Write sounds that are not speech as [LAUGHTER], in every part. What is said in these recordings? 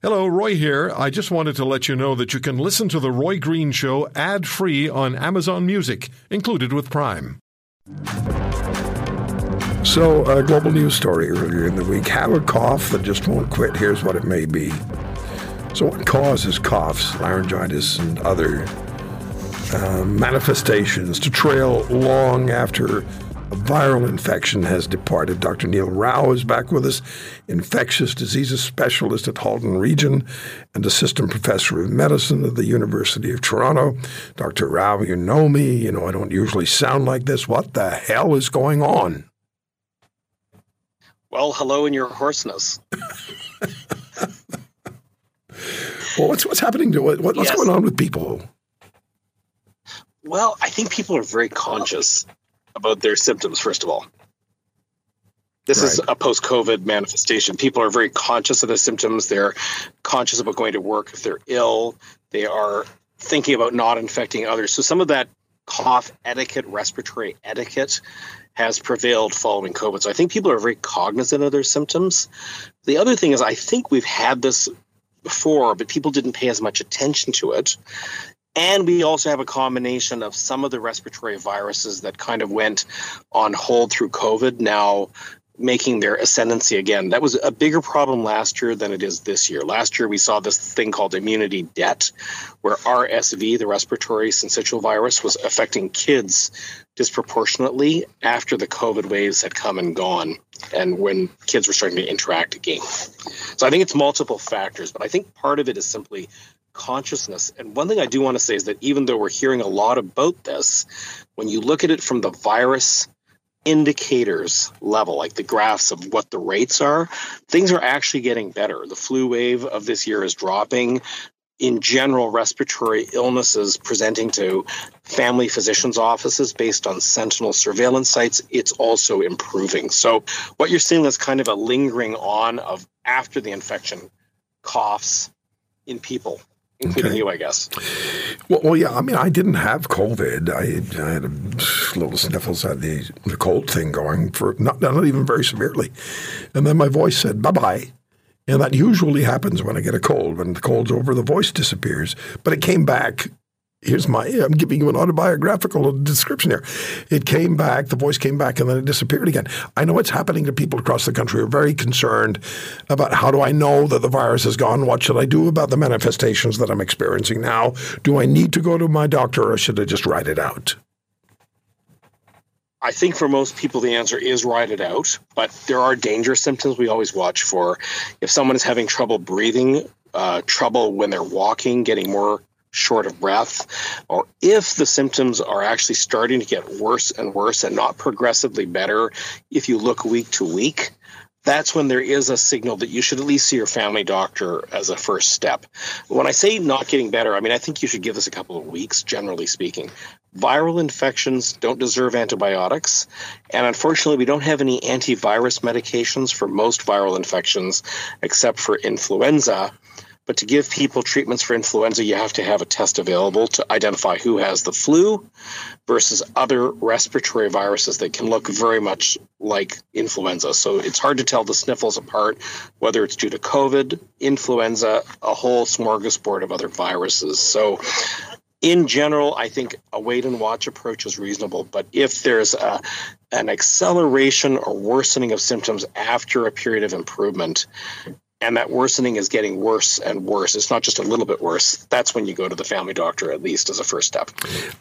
Hello, Roy here. I just wanted to let you know that you can listen to The Roy Green Show ad free on Amazon Music, included with Prime. So, a global news story earlier in the week. Have a cough that just won't quit. Here's what it may be. So, what causes coughs, laryngitis, and other uh, manifestations to trail long after a viral infection has departed. Dr. Neil Rau is back with us, infectious diseases specialist at Halton Region and assistant professor of medicine at the University of Toronto. Dr. Rau, you know me. You know, I don't usually sound like this. What the hell is going on? Well, hello in your hoarseness. well, what's, what's happening to what, what's yes. going on with people? Well, I think people are very conscious about their symptoms, first of all. This right. is a post COVID manifestation. People are very conscious of the symptoms. They're conscious about going to work if they're ill. They are thinking about not infecting others. So some of that cough etiquette, respiratory etiquette has prevailed following COVID. So I think people are very cognizant of their symptoms. The other thing is, I think we've had this before, but people didn't pay as much attention to it. And we also have a combination of some of the respiratory viruses that kind of went on hold through COVID now making their ascendancy again. That was a bigger problem last year than it is this year. Last year, we saw this thing called immunity debt, where RSV, the respiratory syncytial virus, was affecting kids disproportionately after the COVID waves had come and gone and when kids were starting to interact again. So I think it's multiple factors, but I think part of it is simply consciousness. And one thing I do want to say is that even though we're hearing a lot about this, when you look at it from the virus indicators level, like the graphs of what the rates are, things are actually getting better. The flu wave of this year is dropping. In general, respiratory illnesses presenting to family physicians' offices based on sentinel surveillance sites, it's also improving. So, what you're seeing is kind of a lingering on of after the infection coughs in people including okay. you, I guess. Well, well, yeah. I mean, I didn't have COVID. I, I had a little sniffles, had the, the cold thing going for not, not even very severely. And then my voice said, bye bye. And that usually happens when I get a cold. When the cold's over, the voice disappears. But it came back here's my I'm giving you an autobiographical description here. It came back, the voice came back, and then it disappeared again. I know what's happening to people across the country are very concerned about how do I know that the virus is gone? What should I do about the manifestations that I'm experiencing now? Do I need to go to my doctor or should I just ride it out? I think for most people, the answer is ride it out, but there are danger symptoms we always watch for. If someone is having trouble breathing, uh, trouble when they're walking, getting more short of breath, or if the symptoms are actually starting to get worse and worse and not progressively better if you look week to week, that's when there is a signal that you should at least see your family doctor as a first step. When I say not getting better, I mean, I think you should give this a couple of weeks, generally speaking. Viral infections don't deserve antibiotics. And unfortunately, we don't have any antivirus medications for most viral infections except for influenza. But to give people treatments for influenza, you have to have a test available to identify who has the flu versus other respiratory viruses that can look very much like influenza. So it's hard to tell the sniffles apart, whether it's due to COVID, influenza, a whole smorgasbord of other viruses. So in general, I think a wait and watch approach is reasonable. But if there's a, an acceleration or worsening of symptoms after a period of improvement, and that worsening is getting worse and worse. It's not just a little bit worse. That's when you go to the family doctor, at least as a first step.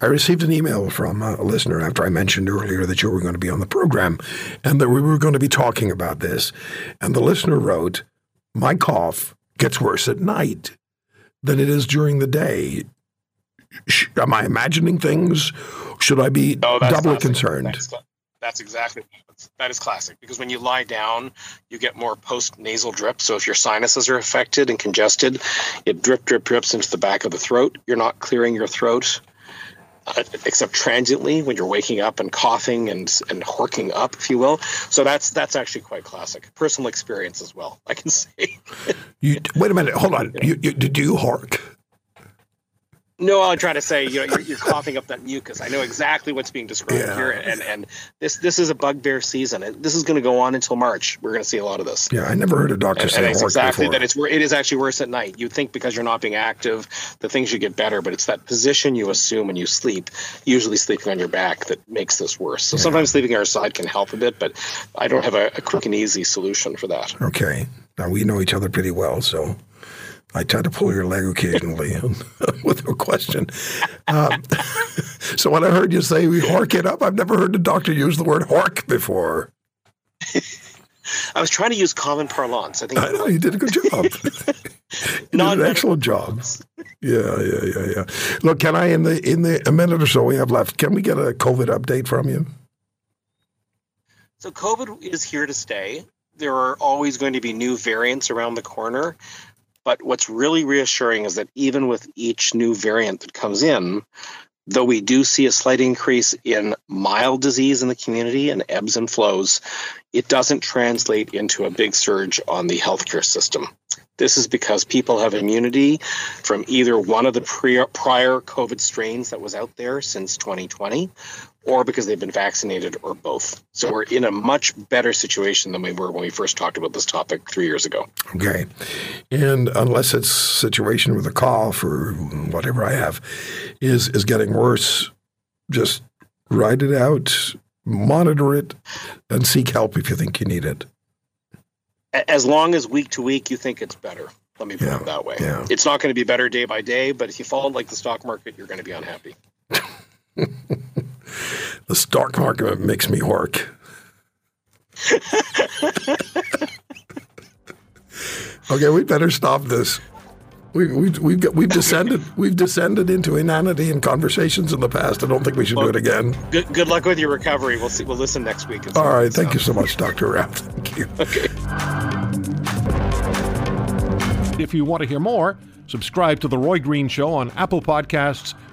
I received an email from a listener after I mentioned earlier that you were going to be on the program and that we were going to be talking about this. And the listener wrote, My cough gets worse at night than it is during the day. Am I imagining things? Should I be no, doubly concerned? That's, exactly that is classic because when you lie down, you get more post nasal drip. So if your sinuses are affected and congested, it drip drip drips into the back of the throat. You're not clearing your throat. Uh, except transiently when you're waking up and coughing and and horking up, if you will. So that's that's actually quite classic, personal experience as well. I can [LAUGHS] say. you, wait a minute, hold on. You, you, do you hork? No, I'm trying to say, you know, you're, you're coughing up that mucus. I know exactly what's being described Yeah. here, and and this this is a bugbear season, and this is going to go on until March. We're going to see a lot of this. Yeah, I never heard a doctor And, say and it's exactly before. that. It's it is actually worse at night. You think because you're not being active, the things you get better, but it's that position you assume when you sleep, usually sleeping on your back, that makes this worse. So sometimes sleeping on your side can help a bit, but I don't have a, a quick and easy solution for that. Okay. Now we know each other pretty well, so I try to pull your leg occasionally [LAUGHS] with a question. Um, [LAUGHS] so when I heard you say we hork it up, I've never heard the doctor use the word hork before. [LAUGHS] I was trying to use common parlance. I think I know you did a good job. you did an excellent job. Yeah, yeah, yeah, yeah. Look, can I in the in the a minute or so we have left? Can we get a COVID update from you? So COVID is here to stay. There are always going to be new variants around the corner. But what's really reassuring is that even with each new variant that comes in, though we do see a slight increase in mild disease in the community and ebbs and flows, it doesn't translate into a big surge on the healthcare system. This is because people have immunity from either one of the prior COVID strains that was out there since 2020, or because they've been vaccinated, or both. So we're in a much better situation than we were when we first talked about this topic three years ago. Okay. And unless it's situation with a cough or whatever I have is is getting worse, just ride it out, monitor it, and seek help if you think you need it. As long as week to week you think it's better. Let me put Yeah, it that way. yeah. It's not going to be better day by day, but if you follow like the stock market, you're going to be unhappy. [LAUGHS] The stock market makes me work. okay, we better stop this. We, we, we've got, we've descended we've descended into inanity in conversations in the past. I don't think we should do it again. Good, good luck with your recovery. We'll see. We'll listen next week. and see All what right, it's thank up. you so much, Doctor Rapp. Thank you. Okay. If you want to hear more, subscribe to The Roy Green Show on Apple Podcasts,